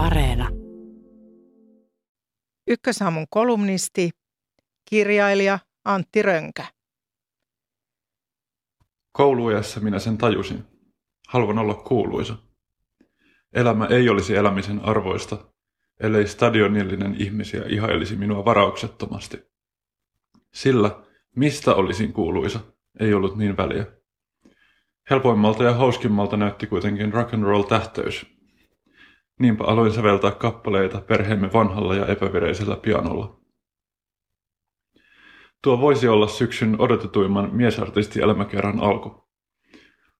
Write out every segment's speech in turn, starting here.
Areena. Ykkösaamun kolumnisti, kirjailija Antti Rönkä. Kouluajassa minä sen tajusin. Haluan olla kuuluisa. Elämä ei olisi elämisen arvoista, ellei stadionillinen ihmisiä ihailisi minua varauksettomasti. Sillä, mistä olisin kuuluisa, ei ollut niin väliä. Helpoimmalta ja hauskimmalta näytti kuitenkin rock and roll tähtöys. Niinpä aloin säveltää kappaleita perheemme vanhalla ja epävireisellä pianolla. Tuo voisi olla syksyn odotetuimman miesartisti elämäkerran alku.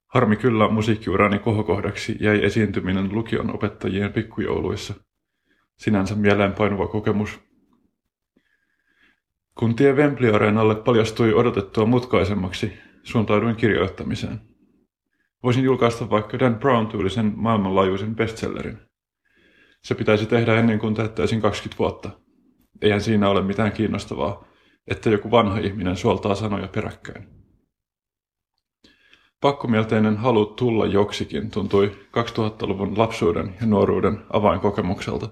Harmi kyllä musiikkiurani kohokohdaksi jäi esiintyminen lukion opettajien pikkujouluissa. Sinänsä mieleenpainuva kokemus. Kun tie Wembley-areenalle paljastui odotettua mutkaisemmaksi, suuntauduin kirjoittamiseen. Voisin julkaista vaikka Dan Brown-tyylisen maailmanlaajuisen bestsellerin. Se pitäisi tehdä ennen kuin täyttäisin 20 vuotta. Eihän siinä ole mitään kiinnostavaa, että joku vanha ihminen suoltaa sanoja peräkkäin. Pakkomielteinen halu tulla joksikin tuntui 2000-luvun lapsuuden ja nuoruuden avainkokemukselta.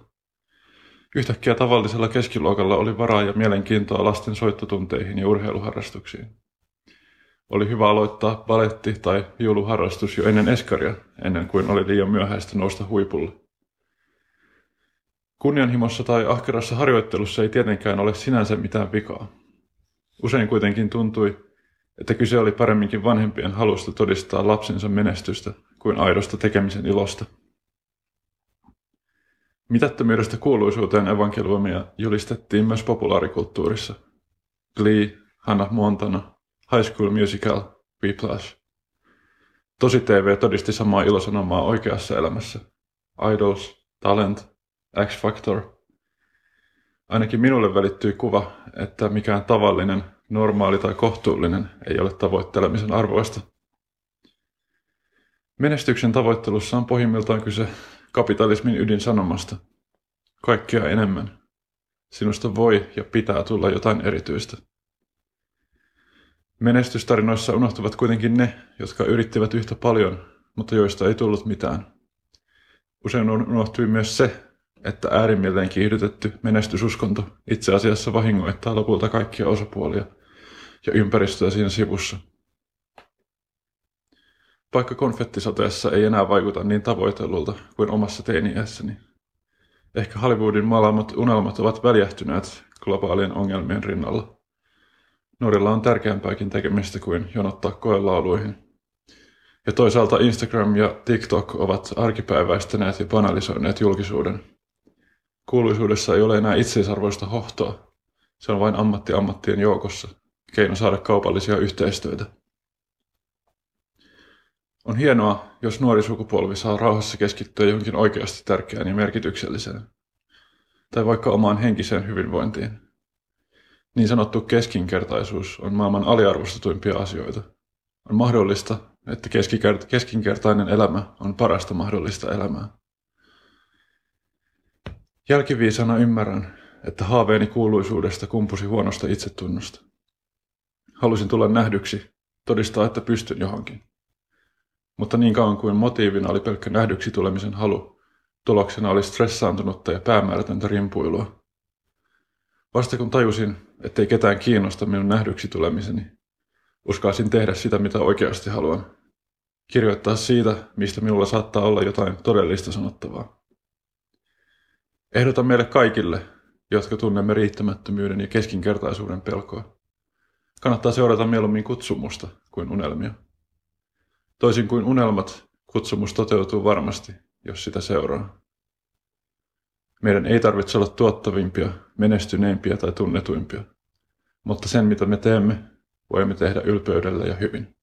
Yhtäkkiä tavallisella keskiluokalla oli varaa ja mielenkiintoa lasten soittotunteihin ja urheiluharrastuksiin. Oli hyvä aloittaa baletti tai jouluharrastus jo ennen eskaria, ennen kuin oli liian myöhäistä nousta huipulle. Kunnianhimossa tai ahkerassa harjoittelussa ei tietenkään ole sinänsä mitään vikaa. Usein kuitenkin tuntui, että kyse oli paremminkin vanhempien halusta todistaa lapsensa menestystä kuin aidosta tekemisen ilosta. Mitättömyydestä kuuluisuuteen evankeliumia julistettiin myös populaarikulttuurissa. Glee, Hannah Montana, High School Musical, Whiplash. Tosi TV todisti samaa ilosanomaa oikeassa elämässä. Idols, Talent, X Factor. Ainakin minulle välittyi kuva, että mikään tavallinen, normaali tai kohtuullinen ei ole tavoittelemisen arvoista. Menestyksen tavoittelussa on pohjimmiltaan kyse kapitalismin ydinsanomasta. Kaikkea enemmän. Sinusta voi ja pitää tulla jotain erityistä. Menestystarinoissa unohtuvat kuitenkin ne, jotka yrittivät yhtä paljon, mutta joista ei tullut mitään. Usein unohtui myös se, että äärimmilleen kiihdytetty menestysuskonto itse asiassa vahingoittaa lopulta kaikkia osapuolia ja ympäristöä siinä sivussa. Vaikka konfettisateessa ei enää vaikuta niin tavoitellulta kuin omassa teiniässäni. Ehkä Hollywoodin malaamat unelmat ovat väljähtyneet globaalien ongelmien rinnalla. Nuorilla on tärkeämpääkin tekemistä kuin jonottaa koelauluihin. Ja toisaalta Instagram ja TikTok ovat arkipäiväistäneet ja banalisoineet julkisuuden. Kuuluisuudessa ei ole enää itseisarvoista hohtoa. Se on vain ammatti ammattien joukossa, keino saada kaupallisia yhteistyötä. On hienoa, jos nuori sukupolvi saa rauhassa keskittyä johonkin oikeasti tärkeään ja merkitykselliseen. Tai vaikka omaan henkiseen hyvinvointiin. Niin sanottu keskinkertaisuus on maailman aliarvostetuimpia asioita. On mahdollista, että keskinkertainen elämä on parasta mahdollista elämää. Jälkiviisana ymmärrän, että haaveeni kuuluisuudesta kumpusi huonosta itsetunnosta. Halusin tulla nähdyksi, todistaa, että pystyn johonkin. Mutta niin kauan kuin motiivina oli pelkkä nähdyksi tulemisen halu, tuloksena oli stressaantunutta ja päämäärätöntä rimpuilua. Vasta kun tajusin, ettei ketään kiinnosta minun nähdyksi tulemiseni, uskaisin tehdä sitä, mitä oikeasti haluan. Kirjoittaa siitä, mistä minulla saattaa olla jotain todellista sanottavaa. Ehdotan meille kaikille, jotka tunnemme riittämättömyyden ja keskinkertaisuuden pelkoa. Kannattaa seurata mieluummin kutsumusta kuin unelmia. Toisin kuin unelmat, kutsumus toteutuu varmasti, jos sitä seuraa. Meidän ei tarvitse olla tuottavimpia, menestyneimpiä tai tunnetuimpia, mutta sen mitä me teemme, voimme tehdä ylpeydellä ja hyvin.